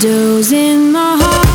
Shadows in my heart.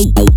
Hey.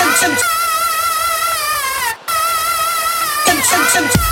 Some, some, some, some, some, some.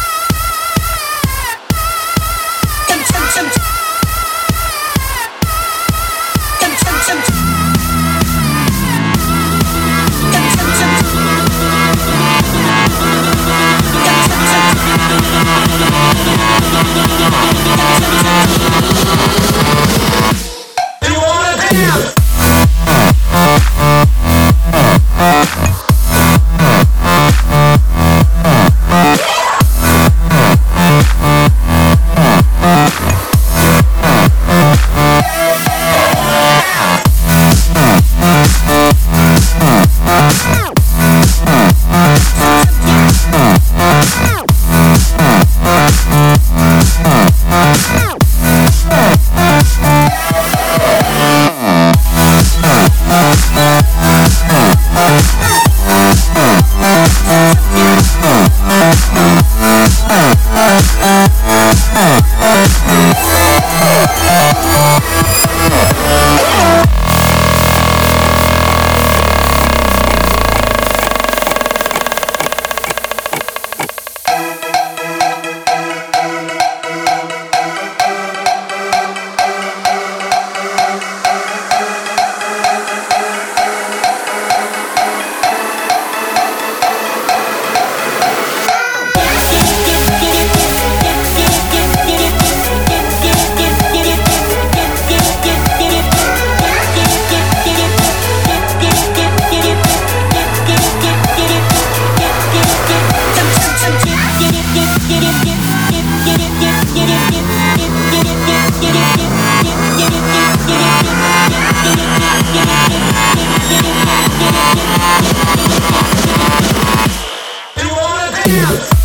now.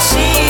see